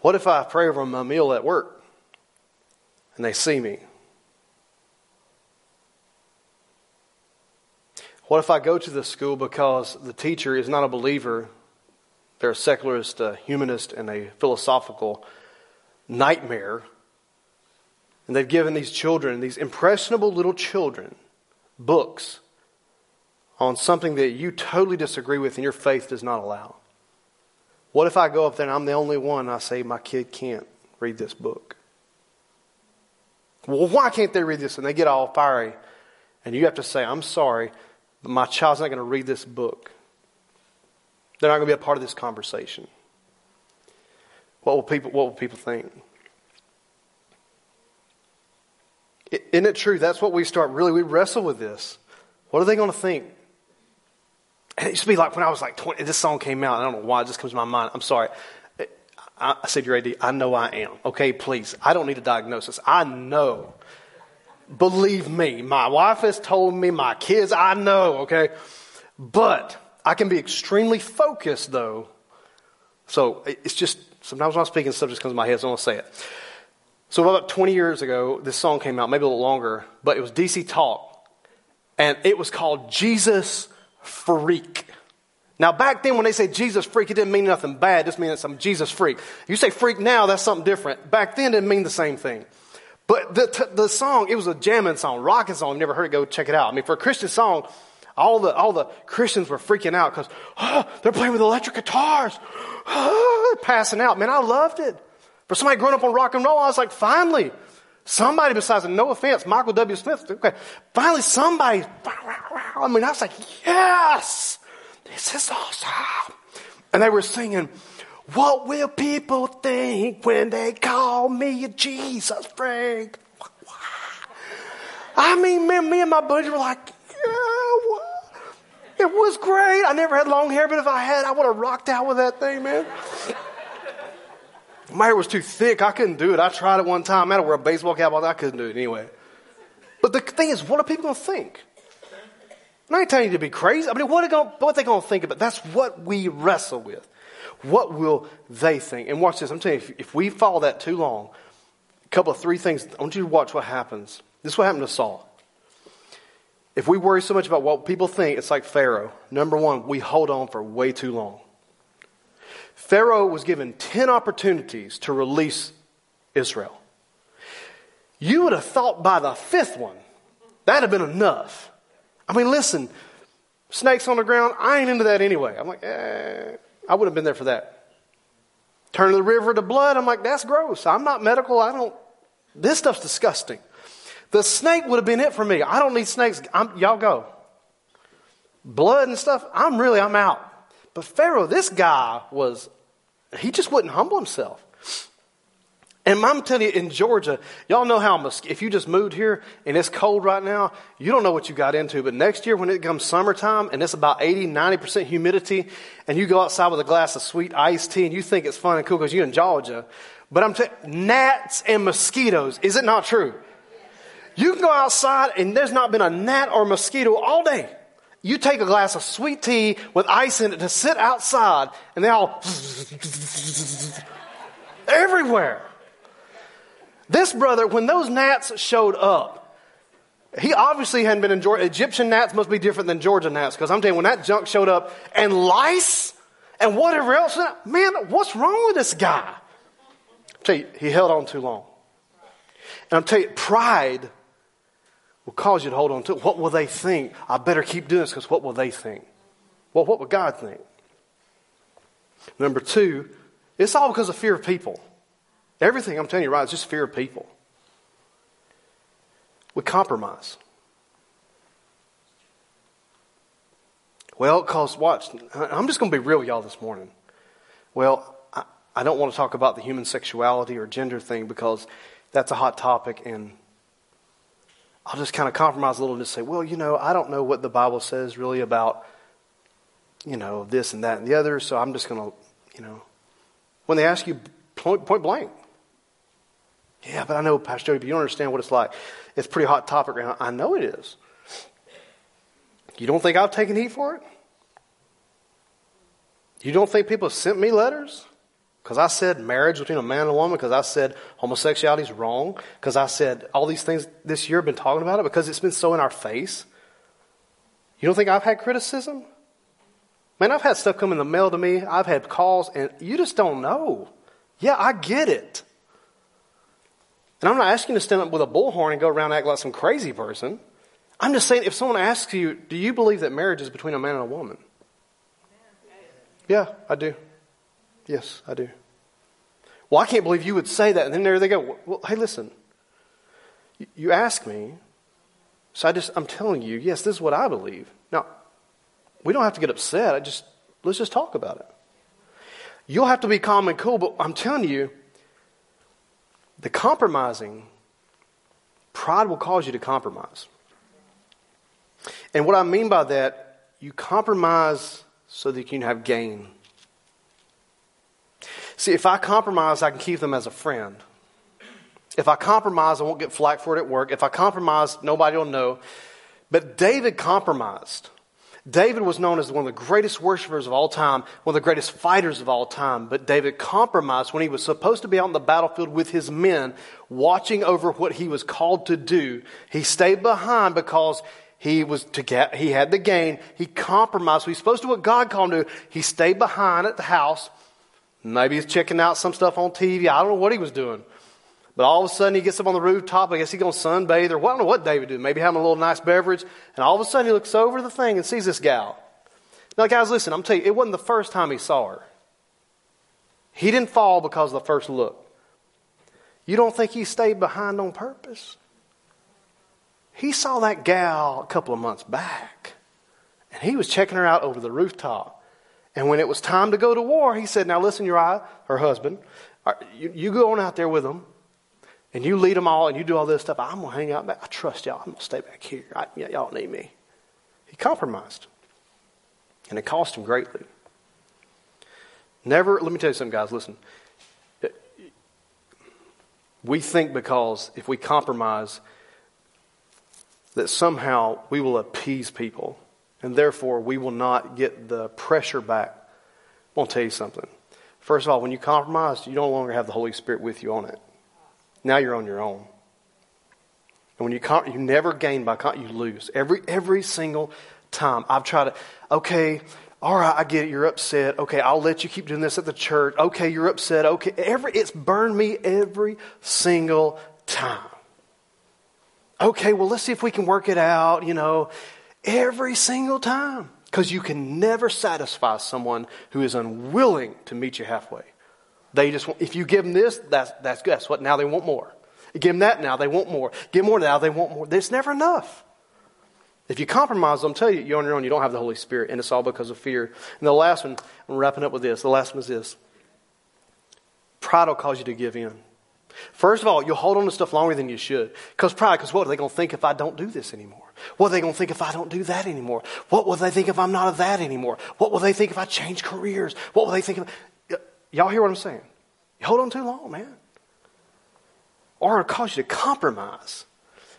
Speaker 2: What if I pray over my meal at work and they see me? What if I go to the school because the teacher is not a believer They're a secularist, a humanist, and a philosophical nightmare. And they've given these children, these impressionable little children, books on something that you totally disagree with and your faith does not allow. What if I go up there and I'm the only one I say my kid can't read this book? Well, why can't they read this? And they get all fiery. And you have to say, I'm sorry, but my child's not going to read this book. They're not going to be a part of this conversation. What will people, what will people think? Isn't it true? That's what we start really, we wrestle with this. What are they going to think? And it used to be like when I was like 20, this song came out. I don't know why, it just comes to my mind. I'm sorry. I, said, You're AD. I know I am. Okay, please. I don't need a diagnosis. I know. Believe me. My wife has told me, my kids, I know, okay? But I can be extremely focused, though. So it's just, sometimes when I'm speaking, stuff just comes to my head, so I want to say it. So about 20 years ago, this song came out, maybe a little longer, but it was DC Talk. And it was called Jesus Freak. Now, back then, when they say Jesus freak, it didn't mean nothing bad. It just means I'm Jesus freak. You say freak now, that's something different. Back then, it didn't mean the same thing. But the, the song, it was a jamming song, rocking song. You never heard it, go check it out. I mean, for a Christian song, all the, all the Christians were freaking out because, oh, ah, they're playing with electric guitars. Oh, passing out. Man, I loved it. For somebody growing up on rock and roll, I was like, finally, somebody besides, no offense, Michael W. Smith, okay, finally somebody, I mean, I was like, yes, this is awesome. And they were singing, what will people think when they call me a Jesus freak? I mean, me, me and my buddy were like, yeah, it was great. I never had long hair, but if I had, I would have rocked out with that thing, man. My hair was too thick. I couldn't do it. I tried it one time. I had to wear a baseball cap. I couldn't do it anyway. But the thing is, what are people going to think? I'm telling you to be crazy. I mean, what are, going, what are they going to think about? That's what we wrestle with. What will they think? And watch this. I'm telling you, if, if we follow that too long, a couple of three things. I want you to watch what happens. This is what happened to Saul. If we worry so much about what people think, it's like Pharaoh. Number one, we hold on for way too long. Pharaoh was given 10 opportunities to release Israel. You would have thought by the fifth one, that'd have been enough. I mean, listen, snakes on the ground, I ain't into that anyway. I'm like, eh, I would have been there for that. Turn the river to blood, I'm like, that's gross. I'm not medical. I don't, this stuff's disgusting. The snake would have been it for me. I don't need snakes. I'm, y'all go. Blood and stuff, I'm really, I'm out. But Pharaoh, this guy was, he just wouldn't humble himself. And I'm telling you, in Georgia, y'all know how if you just moved here and it's cold right now, you don't know what you got into. But next year, when it comes summertime and it's about 80, 90% humidity, and you go outside with a glass of sweet iced tea and you think it's fun and cool because you're in Georgia. But I'm telling gnats and mosquitoes. Is it not true? You can go outside and there's not been a gnat or mosquito all day. You take a glass of sweet tea with ice in it to sit outside, and they all everywhere. This brother, when those gnats showed up, he obviously hadn't been in Georgia. Egyptian gnats must be different than Georgia gnats, because I'm telling you, when that junk showed up, and lice, and whatever else, man, what's wrong with this guy? i tell you, he held on too long. And I'm telling you, pride will cause you to hold on to it. What will they think? I better keep doing this because what will they think? Well, what would God think? Number two, it's all because of fear of people. Everything I'm telling you right is just fear of people. We compromise. Well, because watch, I'm just going to be real y'all this morning. Well, I, I don't want to talk about the human sexuality or gender thing because that's a hot topic and I'll just kind of compromise a little and just say, well, you know, I don't know what the Bible says really about, you know, this and that and the other, so I'm just going to, you know, when they ask you point, point blank, yeah, but I know, Pastor Jody, but you don't understand what it's like. It's a pretty hot topic right now. I know it is. You don't think I've taken heat for it? You don't think people have sent me letters? Because I said marriage between a man and a woman, because I said homosexuality is wrong, because I said all these things this year, I've been talking about it, because it's been so in our face. You don't think I've had criticism? Man, I've had stuff come in the mail to me. I've had calls, and you just don't know. Yeah, I get it. And I'm not asking you to stand up with a bullhorn and go around and act like some crazy person. I'm just saying, if someone asks you, do you believe that marriage is between a man and a woman? Yeah, I do. Yes, I do. Well, I can't believe you would say that. And then there they go. Well, hey, listen. You ask me, so I just, I'm telling you, yes, this is what I believe. Now, we don't have to get upset. I just, let's just talk about it. You'll have to be calm and cool, but I'm telling you, the compromising, pride will cause you to compromise. And what I mean by that, you compromise so that you can have gain. See, if I compromise, I can keep them as a friend. If I compromise, I won't get flack for it at work. If I compromise, nobody will know. But David compromised. David was known as one of the greatest worshipers of all time, one of the greatest fighters of all time. But David compromised when he was supposed to be out on the battlefield with his men, watching over what he was called to do. He stayed behind because he was to get, he had the gain. He compromised. He's supposed to do what God called him to do. He stayed behind at the house. Maybe he's checking out some stuff on TV. I don't know what he was doing. But all of a sudden he gets up on the rooftop. I guess he's going to sunbathe or well, I don't know what David did. Maybe having a little nice beverage. And all of a sudden he looks over the thing and sees this gal. Now, guys, listen, I'm telling you, it wasn't the first time he saw her. He didn't fall because of the first look. You don't think he stayed behind on purpose? He saw that gal a couple of months back. And he was checking her out over the rooftop. And when it was time to go to war, he said, Now listen, Uriah, her husband, you, you go on out there with them and you lead them all and you do all this stuff, I'm going to hang out back. I trust y'all. I'm going to stay back here. I, y'all need me. He compromised. And it cost him greatly. Never, let me tell you something, guys, listen. Uh, we think because if we compromise, that somehow we will appease people and therefore we will not get the pressure back. I want to tell you something. First of all, when you compromise, you no longer have the Holy Spirit with you on it. Now you're on your own. And when you con- you never gain by con- you lose every every single time. I've tried to. Okay, all right, I get it. You're upset. Okay, I'll let you keep doing this at the church. Okay, you're upset. Okay, every it's burned me every single time. Okay, well let's see if we can work it out. You know, every single time because you can never satisfy someone who is unwilling to meet you halfway. They just want, if you give them this, that's, that's good. That's what now they want more. Give them that now, they want more. Give more now, they want more. It's never enough. If you compromise, I'm telling you, you're on your own. You don't have the Holy Spirit, and it's all because of fear. And the last one, I'm wrapping up with this. The last one is this pride will cause you to give in. First of all, you'll hold on to stuff longer than you should. Because pride, because what are they going to think if I don't do this anymore? What are they going to think if I don't do that anymore? What will they think if I'm not of that anymore? What will they think if I change careers? What will they think of? Y'all hear what I'm saying? You hold on too long, man. Or it'll cause you to compromise.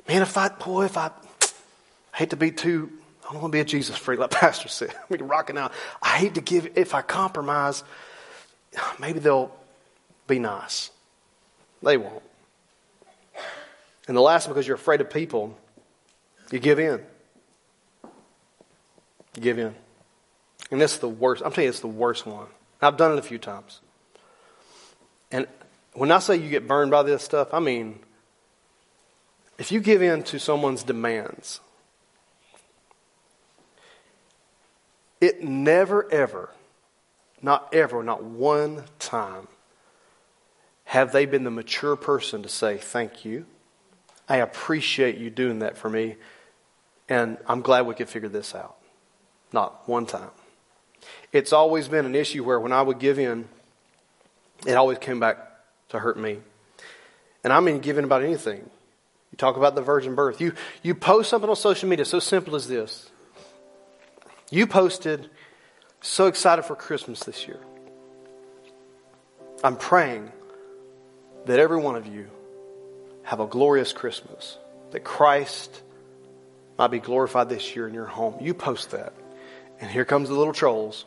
Speaker 2: Man, if I, boy, if I, I hate to be too, I don't want to be a Jesus freak, like Pastor said. We can rock it now. I hate to give, if I compromise, maybe they'll be nice. They won't. And the last one, because you're afraid of people, you give in. You give in. And this is the worst. I'm telling you, it's the worst one. I've done it a few times. And when I say you get burned by this stuff, I mean, if you give in to someone's demands, it never, ever, not ever, not one time, have they been the mature person to say, Thank you. I appreciate you doing that for me. And I'm glad we could figure this out. Not one time. It's always been an issue where when I would give in, it always came back to hurt me. And I mean giving about anything. You talk about the virgin birth. You, you post something on social media so simple as this. You posted, so excited for Christmas this year. I'm praying that every one of you have a glorious Christmas, that Christ might be glorified this year in your home. You post that. And here comes the little trolls.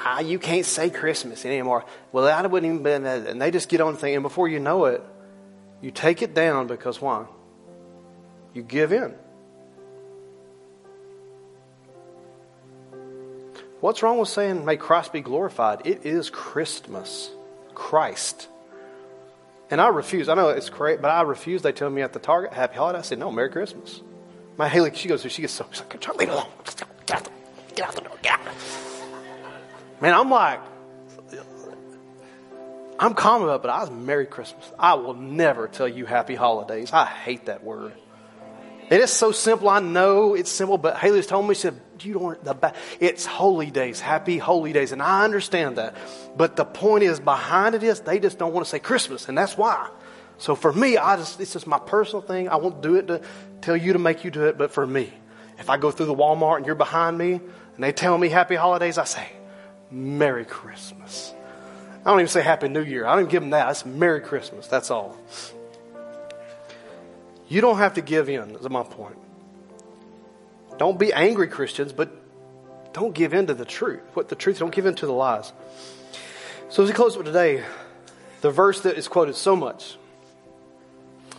Speaker 2: Ah, you can't say Christmas anymore. Well, that wouldn't even been that. And they just get on thing. And before you know it, you take it down because why? You give in. What's wrong with saying, may Christ be glorified? It is Christmas. Christ. And I refuse. I know it's great, but I refuse. They tell me at the Target, Happy Holiday. I said, No, Merry Christmas. My Haley, she goes, she gets so, she's like, leave it alone. Get out, the, door. get out the door. Get out. Man, I'm like, I'm calm about it, but I was Merry Christmas. I will never tell you Happy Holidays. I hate that word. It is so simple. I know it's simple, but Haley's told me, she said, you don't, the, it's holy days, happy holy days. And I understand that. But the point is behind it is they just don't want to say Christmas. And that's why. So for me, I just, it's just my personal thing. I won't do it to tell you to make you do it. But for me, if I go through the Walmart and you're behind me and they tell me happy holidays, I say, Merry Christmas. I don't even say Happy New Year. I don't even give them that. It's Merry Christmas. That's all. You don't have to give in, is my point. Don't be angry Christians, but don't give in to the truth. What the truth, don't give in to the lies. So as we close with today, the verse that is quoted so much,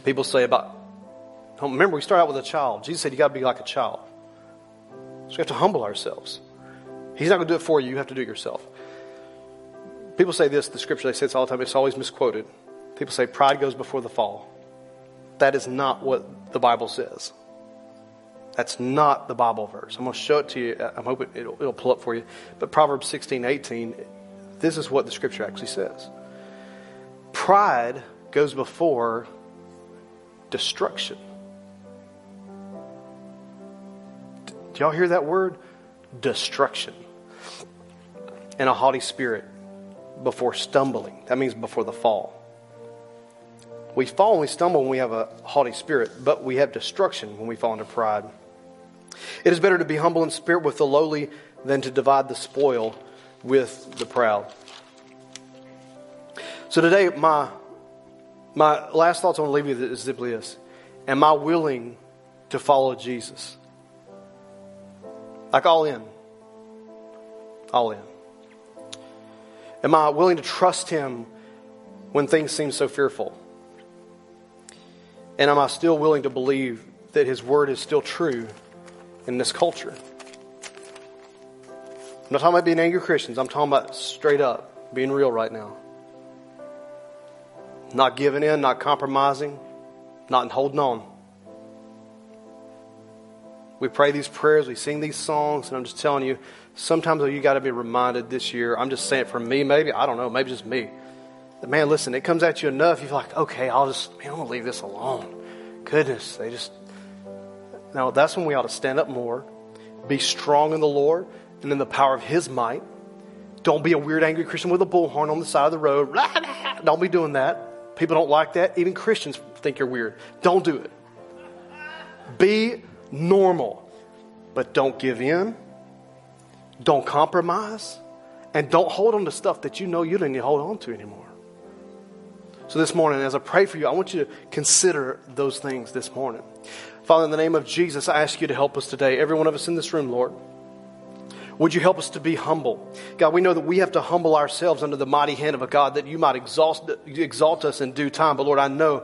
Speaker 2: people say about, remember we start out with a child. Jesus said you got to be like a child. So we have to humble ourselves. He's not going to do it for you. You have to do it yourself. People say this, the scripture, they say this all the time. It's always misquoted. People say pride goes before the fall. That is not what the Bible says. That's not the Bible verse. I'm going to show it to you. I'm hoping it'll, it'll pull up for you. But Proverbs 16, 18, this is what the scripture actually says. Pride goes before destruction. Do y'all hear that word? Destruction. And a haughty spirit before stumbling. That means before the fall. We fall and we stumble when we have a haughty spirit, but we have destruction when we fall into pride. It is better to be humble in spirit with the lowly than to divide the spoil with the proud. So today, my, my last thoughts I want to leave you with is simply this. Am I willing to follow Jesus? Like all in. All in. Am I willing to trust Him when things seem so fearful? And am I still willing to believe that His Word is still true in this culture? I'm not talking about being angry Christians. I'm talking about straight up being real right now. Not giving in, not compromising, not holding on. We pray these prayers, we sing these songs, and I'm just telling you, sometimes you got to be reminded this year. I'm just saying for me, maybe, I don't know, maybe just me. That man, listen, it comes at you enough, you're like, okay, I'll just, man, I'm going to leave this alone. Goodness, they just. Now, that's when we ought to stand up more, be strong in the Lord and in the power of His might. Don't be a weird, angry Christian with a bullhorn on the side of the road. Don't be doing that. People don't like that. Even Christians think you're weird. Don't do it. Be normal, but don't give in don't compromise. And don't hold on to stuff that you know you don't need to hold on to anymore. So this morning, as I pray for you, I want you to consider those things this morning. Father, in the name of Jesus, I ask you to help us today. Every one of us in this room, Lord. Would you help us to be humble? God, we know that we have to humble ourselves under the mighty hand of a God that you might exalt, exalt us in due time. But Lord, I know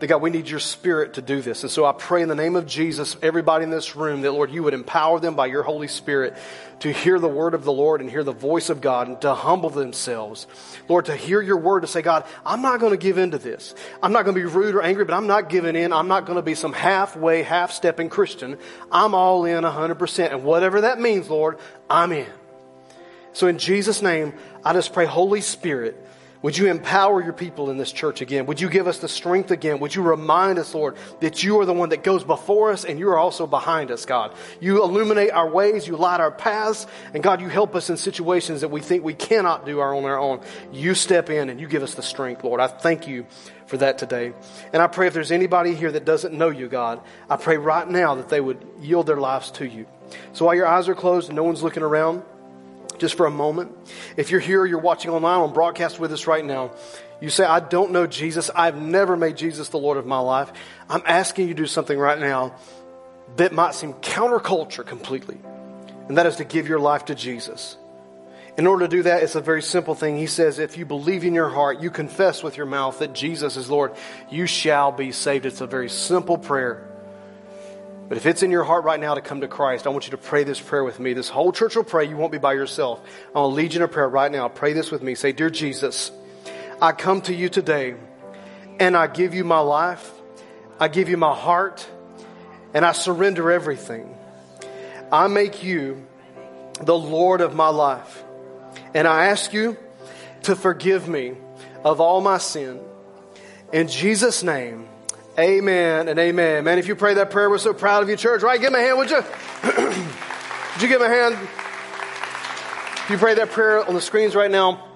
Speaker 2: that God, we need your spirit to do this. And so I pray in the name of Jesus, everybody in this room, that Lord, you would empower them by your Holy Spirit to hear the word of the Lord and hear the voice of God and to humble themselves. Lord, to hear your word, to say, God, I'm not going to give in to this. I'm not going to be rude or angry, but I'm not giving in. I'm not going to be some halfway, half stepping Christian. I'm all in 100%. And whatever that means, Lord, I'm in. So in Jesus' name, I just pray, Holy Spirit, would you empower your people in this church again? Would you give us the strength again? Would you remind us, Lord, that you are the one that goes before us and you are also behind us, God? You illuminate our ways, you light our paths, and God, you help us in situations that we think we cannot do on our own. You step in and you give us the strength, Lord. I thank you for that today. And I pray if there's anybody here that doesn't know you, God, I pray right now that they would yield their lives to you. So while your eyes are closed and no one's looking around, just for a moment. If you're here, you're watching online on broadcast with us right now, you say, I don't know Jesus. I've never made Jesus the Lord of my life. I'm asking you to do something right now that might seem counterculture completely, and that is to give your life to Jesus. In order to do that, it's a very simple thing. He says, if you believe in your heart, you confess with your mouth that Jesus is Lord, you shall be saved. It's a very simple prayer. But if it's in your heart right now to come to Christ, I want you to pray this prayer with me. This whole church will pray. You won't be by yourself. I want to lead you in a prayer right now. Pray this with me. Say, Dear Jesus, I come to you today and I give you my life. I give you my heart and I surrender everything. I make you the Lord of my life. And I ask you to forgive me of all my sin. In Jesus' name, amen and amen. Man, if you pray that prayer, we're so proud of you, church. Right? Give me a hand, would you? would you give me a hand? If you pray that prayer on the screens right now,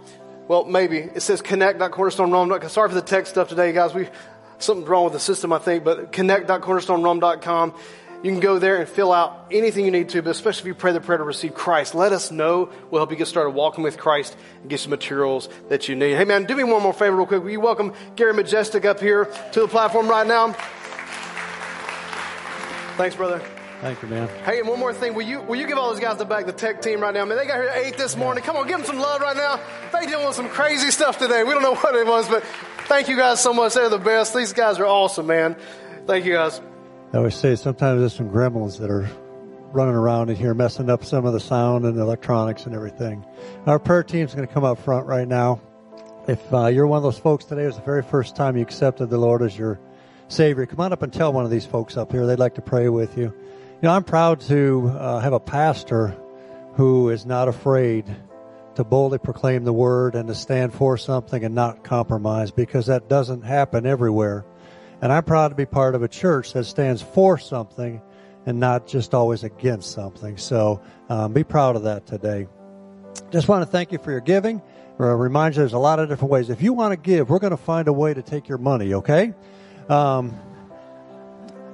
Speaker 2: well, maybe. It says connect.cornerstonerome.com. Sorry for the tech stuff today, guys. We Something's wrong with the system, I think, but connect.cornerstonerome.com. You can go there and fill out anything you need to, but especially if you pray the prayer to receive Christ, let us know. We'll help you get started walking with Christ and get some materials that you need. Hey, man, do me one more favor, real quick. Will you welcome Gary Majestic up here to the platform right now? Thanks, brother.
Speaker 3: Thank you, man.
Speaker 2: Hey, and one more thing. Will you will you give all those guys the back, the tech team right now? Man, they got here at 8 this morning. Come on, give them some love right now. They dealing with some crazy stuff today. We don't know what it was, but thank you guys so much. They're the best. These guys are awesome, man. Thank you guys.
Speaker 3: I always say sometimes there's some gremlins that are running around in here messing up some of the sound and electronics and everything. Our prayer team's going to come up front right now. If uh, you're one of those folks today, it's the very first time you accepted the Lord as your Savior, come on up and tell one of these folks up here. They'd like to pray with you. You know, I'm proud to uh, have a pastor who is not afraid to boldly proclaim the word and to stand for something and not compromise because that doesn't happen everywhere. And I'm proud to be part of a church that stands for something and not just always against something. So um, be proud of that today. Just want to thank you for your giving. Remind you there's a lot of different ways. If you want to give, we're going to find a way to take your money, okay? Um,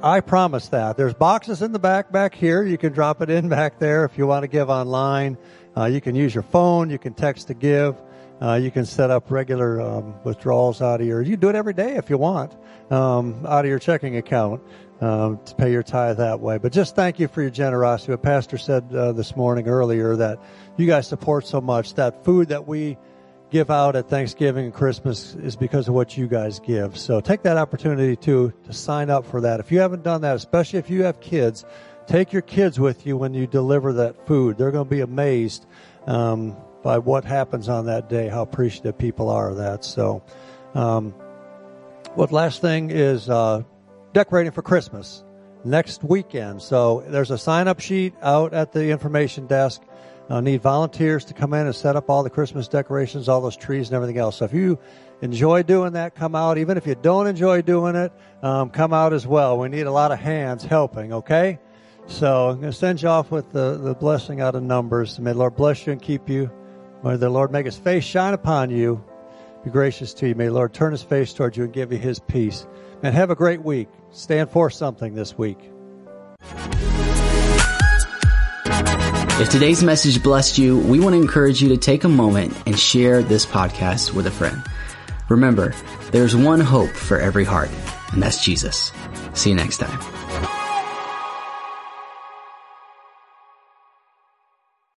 Speaker 3: I promise that. There's boxes in the back back here. You can drop it in back there if you want to give online. Uh, you can use your phone. You can text to give. Uh, you can set up regular um, withdrawals out of your. You do it every day if you want, um, out of your checking account um, to pay your tithe that way. But just thank you for your generosity. What Pastor said uh, this morning earlier that you guys support so much. That food that we give out at Thanksgiving and Christmas is because of what you guys give. So take that opportunity to to sign up for that. If you haven't done that, especially if you have kids, take your kids with you when you deliver that food. They're going to be amazed. Um, by what happens on that day, how appreciative people are of that. So, um, what last thing is uh, decorating for Christmas next weekend. So there's a sign up sheet out at the information desk. I need volunteers to come in and set up all the Christmas decorations, all those trees and everything else. So if you enjoy doing that, come out. Even if you don't enjoy doing it, um, come out as well. We need a lot of hands helping, okay? So I'm going to send you off with the, the blessing out of Numbers. May the Lord bless you and keep you. May the Lord make his face shine upon you, be gracious to you. May the Lord turn his face towards you and give you his peace. And have a great week. Stand for something this week.
Speaker 1: If today's message blessed you, we want to encourage you to take a moment and share this podcast with a friend. Remember, there's one hope for every heart, and that's Jesus. See you next time.